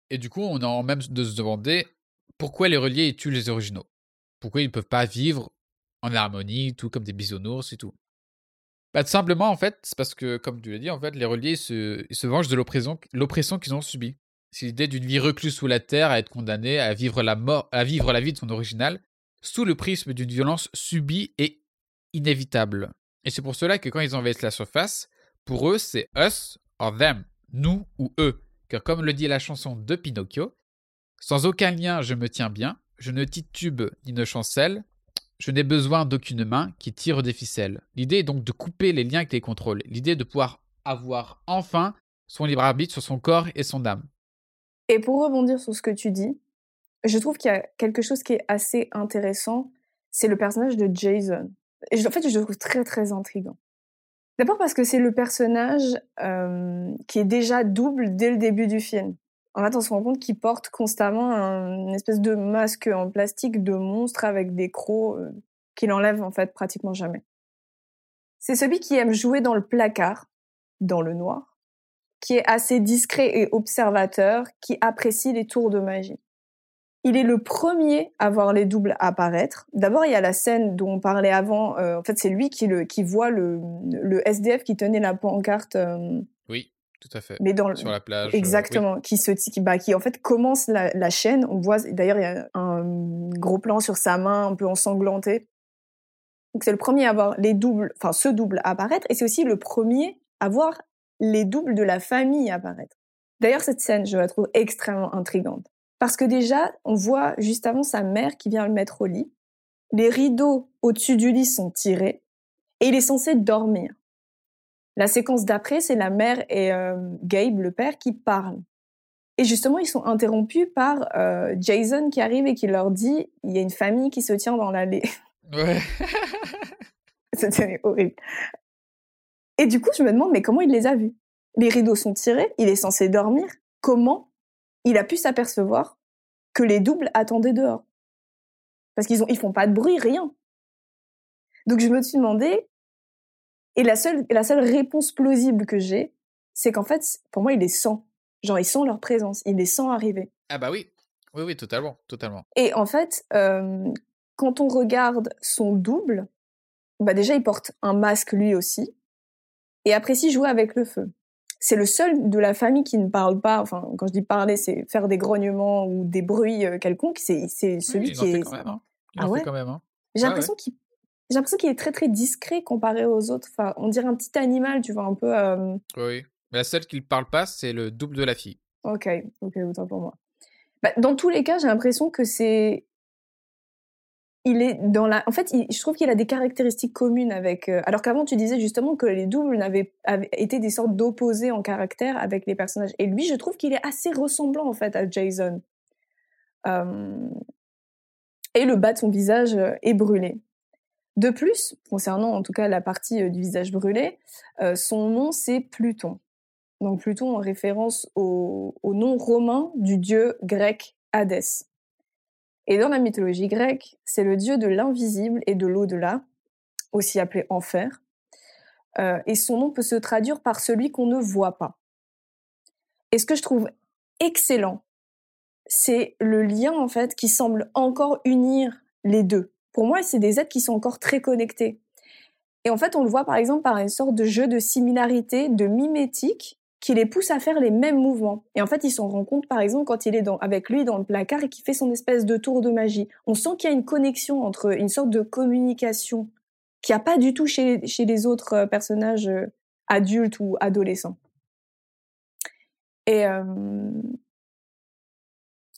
Et du coup, on a même de se demander pourquoi les reliés tuent les originaux? Pourquoi ils ne peuvent pas vivre en harmonie, tout comme des bisounours et tout? Bah, simplement, en fait, c'est parce que, comme tu l'as dit, en fait, les reliés se, ils se vengent de l'oppression qu'ils ont subie. C'est l'idée d'une vie recluse sous la terre, à être condamné à vivre la à vivre la vie de son original, sous le prisme d'une violence subie et inévitable. Et c'est pour cela que quand ils envahissent la surface, pour eux, c'est us or them, nous ou eux. Car comme le dit la chanson de Pinocchio, sans aucun lien je me tiens bien, je ne titube ni ne chancelle, je n'ai besoin d'aucune main qui tire des ficelles. L'idée est donc de couper les liens qui les contrôlent. L'idée de pouvoir avoir enfin son libre arbitre sur son corps et son âme. Et pour rebondir sur ce que tu dis, je trouve qu'il y a quelque chose qui est assez intéressant, c'est le personnage de Jason. Et en fait, je le trouve très très intrigant. D'abord parce que c'est le personnage euh, qui est déjà double dès le début du film. En fait, on se rend compte qu'il porte constamment une espèce de masque en plastique de monstre avec des crocs euh, qu'il enlève en fait pratiquement jamais. C'est celui qui aime jouer dans le placard, dans le noir, qui est assez discret et observateur, qui apprécie les tours de magie. Il est le premier à voir les doubles apparaître. D'abord, il y a la scène dont on parlait avant. Euh, en fait, c'est lui qui, le, qui voit le, le SDF qui tenait la pancarte. Euh, oui. Tout à fait. Mais dans sur la plage. Euh, exactement. Qui se, qui, bah, qui en fait commence la, la chaîne. On voit d'ailleurs il y a un gros plan sur sa main un peu ensanglantée. Donc c'est le premier à voir les doubles, enfin ce double apparaître, et c'est aussi le premier à voir les doubles de la famille apparaître. D'ailleurs cette scène, je la trouve extrêmement intrigante parce que déjà on voit juste avant sa mère qui vient le mettre au lit. Les rideaux au-dessus du lit sont tirés et il est censé dormir. La séquence d'après, c'est la mère et euh, Gabe, le père, qui parlent. Et justement, ils sont interrompus par euh, Jason qui arrive et qui leur dit il y a une famille qui se tient dans l'allée. Ouais. C'était horrible. Et du coup, je me demande mais comment il les a vus? Les rideaux sont tirés, il est censé dormir. Comment il a pu s'apercevoir que les doubles attendaient dehors? Parce qu'ils ont, ils font pas de bruit, rien. Donc je me suis demandé et la seule, la seule réponse plausible que j'ai, c'est qu'en fait, pour moi, il les sent. Genre, ils sentent leur présence, il les sent arriver. Ah bah oui, oui, oui, totalement, totalement. Et en fait, euh, quand on regarde son double, bah déjà, il porte un masque lui aussi, et apprécie jouer avec le feu. C'est le seul de la famille qui ne parle pas. Enfin, quand je dis parler, c'est faire des grognements ou des bruits euh, quelconques. C'est celui qui est. Quand même, hein. Il ah ouais? quand même. Hein. J'ai l'impression qu'il j'ai l'impression qu'il est très très discret comparé aux autres. Enfin, on dirait un petit animal, tu vois, un peu. Euh... Oui, mais la seule qui ne parle pas, c'est le double de la fille. Ok, ok, autant pour moi. Bah, dans tous les cas, j'ai l'impression que c'est. Il est dans la. En fait, je trouve qu'il a des caractéristiques communes avec. Euh, alors qu'avant, tu disais justement que les doubles n'avaient été des sortes d'opposés en caractère avec les personnages. Et lui, je trouve qu'il est assez ressemblant en fait à Jason. Euh... Et le bas de son visage euh, est brûlé. De plus, concernant en tout cas la partie du visage brûlé, son nom c'est Pluton. Donc Pluton en référence au, nom romain du dieu grec Hadès. Et dans la mythologie grecque, c'est le dieu de l'invisible et de l'au-delà, aussi appelé enfer. Euh, et son nom peut se traduire par celui qu'on ne voit pas. Et ce que je trouve excellent, c'est le lien en fait qui semble encore unir les deux pour moi, c'est des êtres qui sont encore très connectés. Et en fait, on le voit par exemple par une sorte de jeu de similarité, de mimétique, qui les pousse à faire les mêmes mouvements. Et en fait, ils s'en rendent compte, par exemple, quand il est dans, avec lui dans le placard et qu'il fait son espèce de tour de magie. On sent qu'il y a une connexion entre une sorte de communication qu'il n'y a pas du tout chez, chez les autres euh, personnages euh, adultes ou adolescents. Et, euh,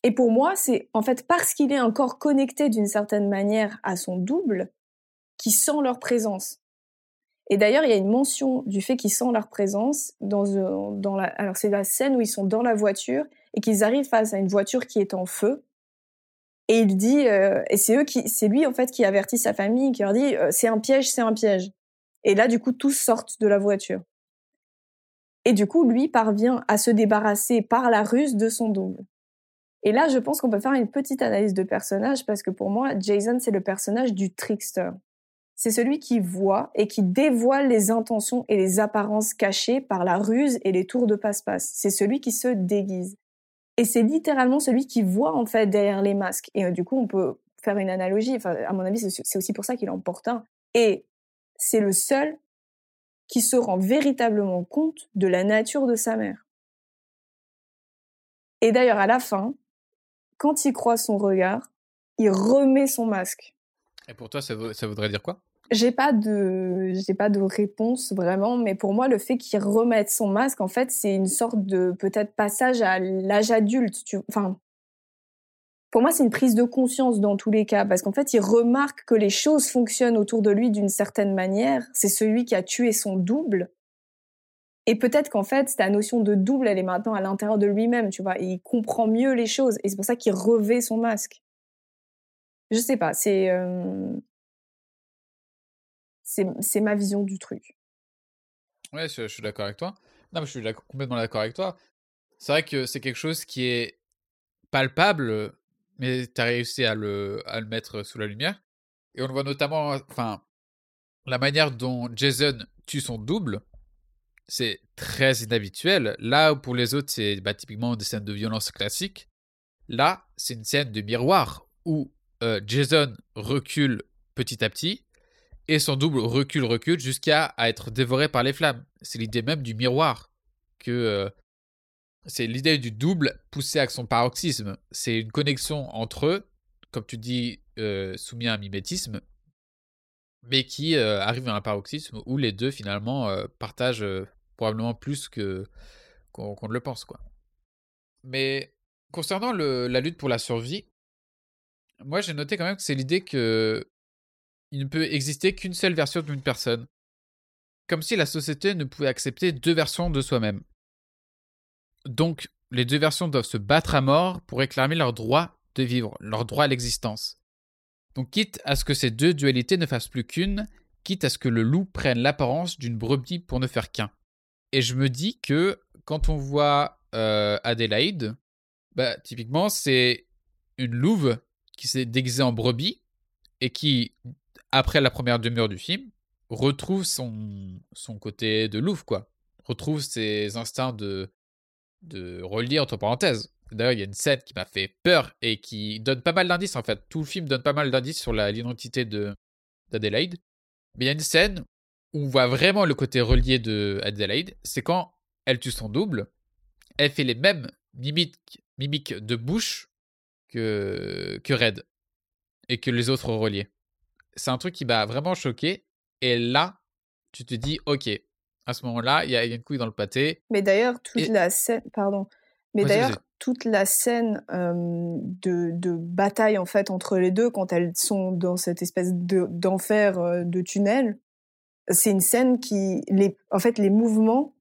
et pour moi, c'est en fait parce qu'il est encore connecté d'une certaine manière à son double qui sent leur présence. Et d'ailleurs, il y a une mention du fait qu'il sent leur présence dans, euh, dans la, alors c'est la scène où ils sont dans la voiture et qu'ils arrivent face à une voiture qui est en feu. Et il dit, euh, et c'est lui en fait qui avertit sa famille, qui leur dit, euh, c'est un piège, c'est un piège. Et là, du coup, tous sortent de la voiture. Et du coup, lui parvient à se débarrasser par la ruse de son double. Et là, je pense qu'on peut faire une petite analyse de personnage parce que pour moi, Jason, c'est le personnage du trickster. C'est celui qui voit et qui dévoile les intentions et les apparences cachées par la ruse et les tours de passe-passe. C'est celui qui se déguise. Et c'est littéralement celui qui voit en fait derrière les masques. Et euh, du coup, on peut faire une analogie. Enfin, à mon avis, c'est aussi pour ça qu'il en porte un. Et c'est le seul qui se rend véritablement compte de la nature de sa mère. Et d'ailleurs, à la fin, quand il croise son regard, il remet son masque. Et pour toi, ça voudrait dire quoi? J'ai pas de j'ai pas de réponse vraiment mais pour moi le fait qu'il remette son masque en fait c'est une sorte de peut-être passage à l'âge adulte enfin pour moi c'est une prise de conscience dans tous les cas parce qu'en fait il remarque que les choses fonctionnent autour de lui d'une certaine manière. C'est celui qui a tué son double. Et peut-être qu'en fait la notion de double elle est maintenant à l'intérieur de lui-même tu vois et il comprend mieux les choses et c'est pour ça qu'il revêt son masque. Je sais pas c'est euh, c'est ma vision du truc. Ouais, je, suis d'accord avec toi. Non, je suis complètement d'accord avec toi. C'est vrai que c'est quelque chose qui est palpable, mais tu as réussi à le, à le mettre sous la lumière. Et on voit notamment, enfin, la manière dont Jason tue son double, c'est très inhabituel. Là, pour les autres, c'est bah, typiquement des scènes de violence classiques. Là, c'est une scène de miroir où euh, Jason recule petit à petit et son double recule, recule jusqu'à être dévoré par les flammes. C'est l'idée même du miroir, que euh, c'est l'idée du double poussé à son paroxysme. C'est une connexion entre eux, comme tu dis, euh, soumis à un mimétisme, mais qui euh, arrive à un paroxysme où les deux finalement partagent probablement plus que qu'on ne le pense, quoi. Mais concernant la lutte pour la survie, moi j'ai noté quand même que c'est l'idée que il ne peut exister qu'une seule version d'une personne. Comme si la société ne pouvait accepter deux versions de soi-même. Donc, les deux versions doivent se battre à mort pour réclamer leur droit de vivre, leur droit à l'existence. Donc, quitte à ce que ces deux dualités ne fassent plus qu'une, quitte à ce que le loup prenne l'apparence d'une brebis pour ne faire qu'un. Et je me dis que quand on voit euh, Adélaïde, bah, typiquement, c'est une louve qui s'est déguisée en brebis et qui, après la première demi-heure du film, retrouve son, côté de louve, quoi. Retrouve ses instincts de, de entre parenthèses. D'ailleurs, il y a une scène qui m'a fait peur et qui donne pas mal d'indices, en fait. Tout le film donne pas mal d'indices sur l'identité d'Adélaïde. Mais il y a une scène où on voit vraiment le côté relié de Adélaïde. C'est quand elle tue son double. Elle fait les mêmes mimiques, mimiques de bouche que, que Red et que les autres reliés c'est un truc qui m'a vraiment choqué. Et là, tu te dis, ok, à ce moment-là, il y, a une couille dans le pâté. Mais d'ailleurs, toute la scène, pardon. Mais d'ailleurs, toute la scène de, de, bataille en fait entre les deux, quand elles sont dans cette espèce d'enfer de, tunnel, c'est une scène qui, les, en fait, les mouvements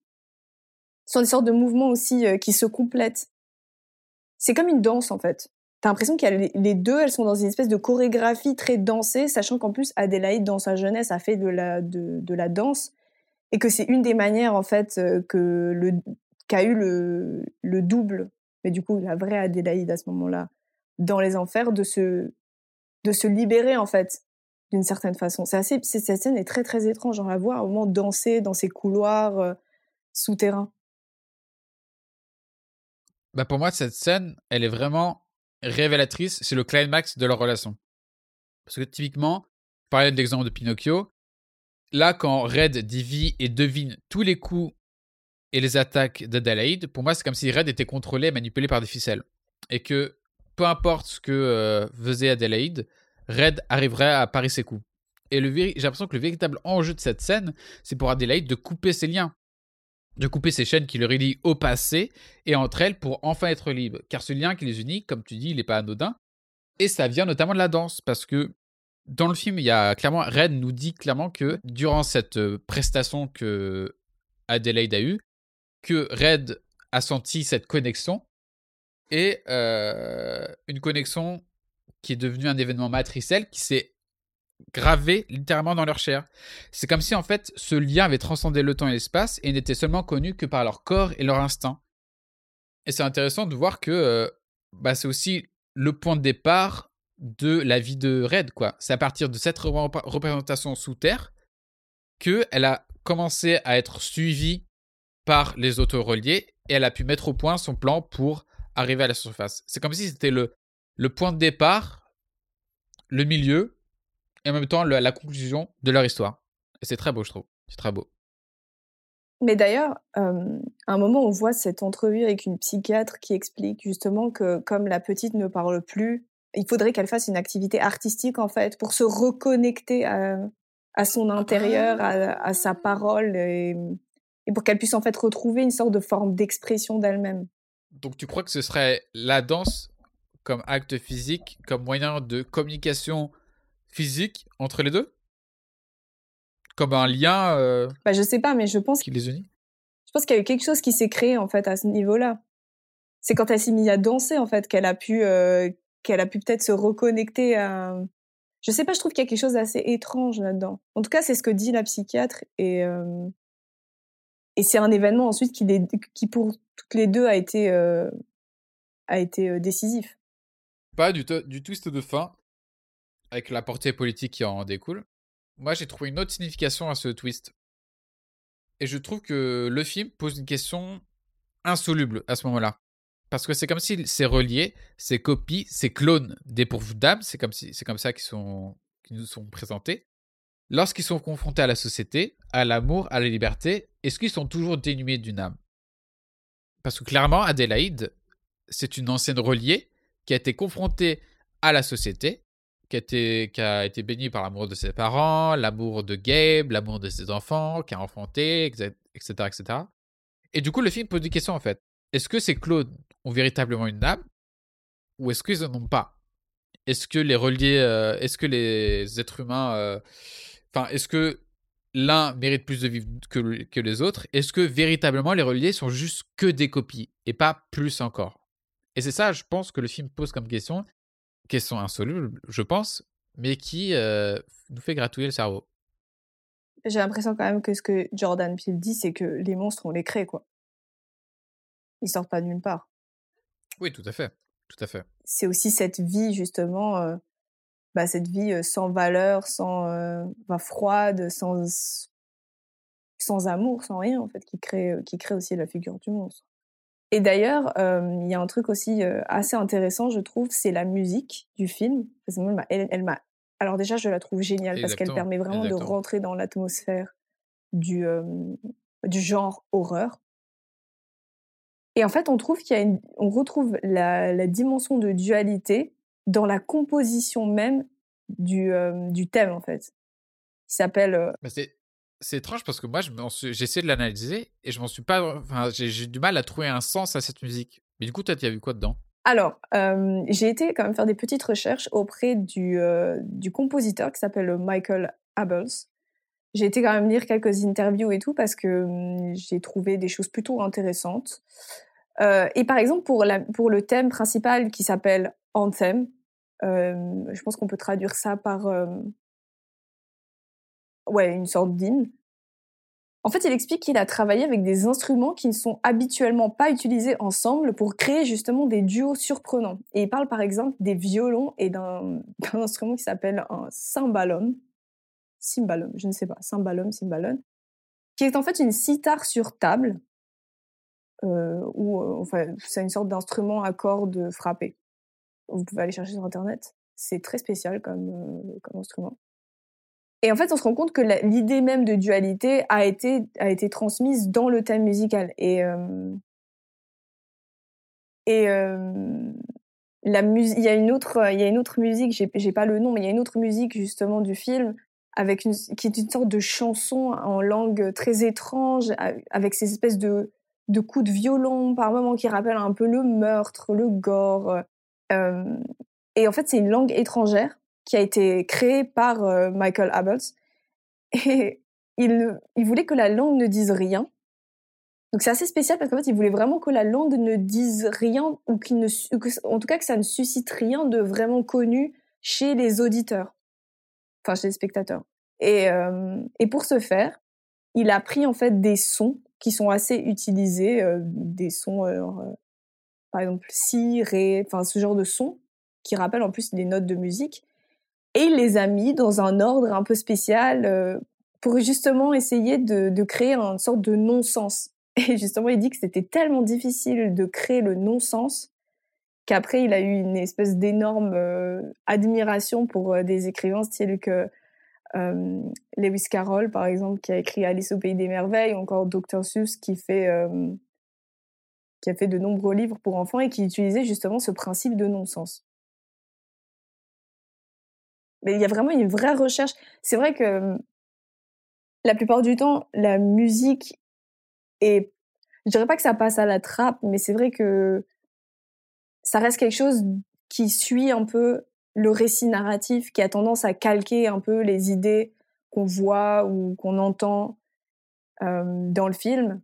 sont des sortes de mouvements aussi qui se complètent. C'est comme une danse en fait. T'as l'impression qu'il les deux, elles sont dans une espèce de chorégraphie très dansée, sachant qu'en plus Adélaïde dans sa jeunesse a fait de la de, la danse et que c'est une des manières en fait euh, que le qu'a eu le, le double, mais du coup la vraie Adélaïde à ce moment-là dans les enfers de se de se libérer en fait d'une certaine façon. Assez cette scène est très très étrange, on la voit à un moment danser dans ces couloirs euh, souterrains. Bah pour moi cette scène, elle est vraiment révélatrice, c'est le climax de leur relation. Parce que typiquement, je parlais de l'exemple de Pinocchio, là quand Red dit et devine tous les coups et les attaques d'Adelaide, pour moi c'est comme si Red était contrôlé et manipulé par des ficelles. Et que peu importe ce que euh, faisait Adelaide, Red arriverait à parer ses coups. Et j'ai l'impression que le véritable enjeu de cette scène, c'est pour Adelaide de couper ses liens de couper ces chaînes qui le relient au passé et entre elles pour enfin être libre. Car ce lien qui les unit, comme tu dis, il n'est pas anodin. Et ça vient notamment de la danse, parce que dans le film, il y a clairement, Red nous dit clairement que durant cette euh, prestation que Adelaide a eue, que Red a senti cette connexion et euh, une connexion qui est devenu un événement matriciel qui s'est gravé littéralement dans leur chair. C'est comme si en fait ce lien avait transcendé le temps et l'espace et n'était seulement connu que par leur corps et leur instinct. Et c'est intéressant de voir que euh, bah, c'est aussi le point de départ de la vie de Red. C'est à partir de cette représentation sous terre qu'elle a commencé à être suivie par les autoreliés et elle a pu mettre au point son plan pour arriver à la surface. C'est comme si c'était le point de départ, le milieu et en même temps la conclusion de leur histoire. Et c'est très beau, je trouve. C'est très beau. Mais d'ailleurs, à un moment, on voit cette entrevue avec une psychiatre qui explique justement que comme la petite ne parle plus, il faudrait qu'elle fasse une activité artistique en fait pour se reconnecter à, à son intérieur, à, à sa parole et, et pour qu'elle puisse en fait retrouver une sorte de forme d'expression d'elle-même. Donc tu crois que ce serait la danse comme acte physique, comme moyen de communication physique entre les deux? Comme un lien euh, bah, Je sais pas, mais je pense qui les unit? Je pense qu'il y a eu quelque chose qui s'est créé en fait à ce niveau-là. C'est quand elle s'est mise à danser en fait qu'elle a pu euh, qu'elle a pu peut-être se reconnecter à. Je sais pas, je trouve qu'il y a quelque chose d'assez étrange là-dedans. En tout cas, c'est ce que dit la psychiatre et euh, et c'est un événement ensuite qui, les, qui pour toutes les deux a été a été décisif. Pas du, du twist de fin avec la portée politique qui en découle, moi j'ai trouvé une autre signification à ce twist. Et je trouve que le film pose une question insoluble à ce moment-là. Parce que c'est comme si c'est relié, c'est copies, c'est clones dépourvus d'âme, c'est comme, si, comme ça qu'ils sont, qui nous sont présentés. Lorsqu'ils sont confrontés à la société, à l'amour, à la liberté, est-ce qu'ils sont toujours dénués d'une âme? Parce que clairement, Adélaïde, c'est une ancienne reliée qui a été confrontée à la société, qui a été, béni par l'amour de ses parents, l'amour de Gabe, l'amour de ses enfants, qui a enfanté, etc., etc. Et du coup, le film pose des questions en fait. Est-ce que ces clones ont véritablement une âme ou est-ce qu'ils n'en ont pas? Est-ce que les reliés, euh, est-ce que les êtres humains, euh, enfin, est-ce que l'un mérite plus de vivre que, que les autres? Est-ce que véritablement les reliés sont juste que des copies et pas plus encore? Et c'est ça, je pense, que le film pose comme question question insoluble, je pense, mais qui euh, nous fait gratouiller le cerveau. J'ai l'impression quand même que ce que Jordan Peele dit, c'est que les monstres, on les crée, quoi. Ils sortent pas de nulle part. Oui, tout à fait. Tout à fait. C'est aussi cette vie, justement, euh, bah, cette vie euh, sans valeur, sans bah, froide, sans, sans amour, sans rien, en fait, qui crée, qui crée aussi la figure du monstre. Et d'ailleurs, il y a un truc aussi assez intéressant, je trouve, c'est la musique du film. Elle, m'a. Alors déjà, je la trouve géniale parce qu'elle permet vraiment de rentrer dans l'atmosphère du du genre horreur. Et en fait, on trouve qu'il y a une... on retrouve la, la, dimension de dualité dans la composition même du, du thème en fait. Il s'appelle. c'est c'est étrange parce que moi, j'ai essayé de l'analyser et je m'en suis pas. Enfin, j'ai du mal à trouver un sens à cette musique. Mais du coup, toi, tu as vu quoi dedans? Alors, j'ai été quand même faire des petites recherches auprès du, compositeur qui s'appelle Michael Abels. J'ai été quand même lire quelques interviews et tout parce que j'ai trouvé des choses plutôt intéressantes. Et par exemple, pour, pour le thème principal qui s'appelle Anthem, je pense qu'on peut traduire ça par ouais, une sorte d'hymne. En fait, il explique qu'il a travaillé avec des instruments qui ne sont habituellement pas utilisés ensemble pour créer justement des duos surprenants. Et il parle par exemple des violons et d'un instrument qui s'appelle un cymbalum. Cymbalum, je ne sais pas, cymbalum, cymbalum, qui est en fait une cithare sur table, euh, ou euh, enfin, c'est une sorte d'instrument à cordes frappées. Vous pouvez aller chercher sur internet. C'est très spécial comme, euh, comme instrument. Et en fait, on se rend compte que l'idée même de dualité a été, a été transmise dans le thème musical. Et, euh, et euh, la il y a une autre, il y a une autre musique, j'ai, pas le nom, mais il y a une autre musique justement du film avec qui est une sorte de chanson en langue très étrange, avec ces espèces de, de coups de violon par moments qui rappellent un peu le meurtre, le gore. Euh, et en fait, c'est une langue étrangère qui a été créé par euh, Michael Abels. Et il, voulait que la langue ne dise rien. Donc c'est assez spécial parce qu'en fait, il voulait vraiment que la langue ne dise rien ou qu'il ne, en tout cas que ça ne suscite rien de vraiment connu chez les auditeurs, enfin chez les spectateurs. Et, euh, pour ce faire, il a pris en fait des sons qui sont assez utilisés, euh, des sons, par exemple si, ré, enfin ce genre de sons qui rappellent en plus des notes de musique, et les a mis dans un ordre un peu spécial pour justement essayer de, créer une sorte de non-sens. Et justement, il dit que c'était tellement difficile de créer le non-sens qu'après, il a eu une espèce d'énorme euh, admiration pour euh, des écrivains style que euh, Lewis Carroll, par exemple, qui a écrit Alice au pays des merveilles, ou encore Dr. Seuss, qui a fait de nombreux livres pour enfants et qui utilisait justement ce principe de non-sens. Mais il y a vraiment une vraie recherche. C'est vrai que la plupart du temps, la musique est, je dirais pas que ça passe à la trappe, mais c'est vrai que ça reste quelque chose qui suit un peu le récit narratif, qui a tendance à calquer un peu les idées qu'on voit ou qu'on entend euh, dans le film.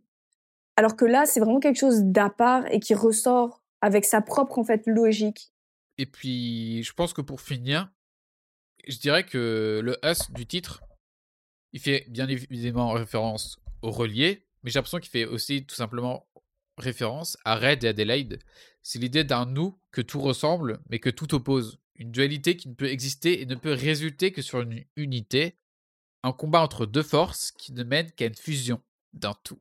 Alors que là, c'est vraiment quelque chose d'à part et qui ressort avec sa propre en fait logique. Et puis, je pense que pour finir, je dirais que le us du titre, il fait bien évidemment référence au relié, mais j'ai l'impression qu'il fait aussi tout simplement référence à Red et Adelaide. C'est l'idée d'un nous que tout ressemble, mais que tout oppose. Une dualité qui ne peut exister et ne peut résulter que sur une unité. Un combat entre deux forces qui ne mène qu'à une fusion d'un tout.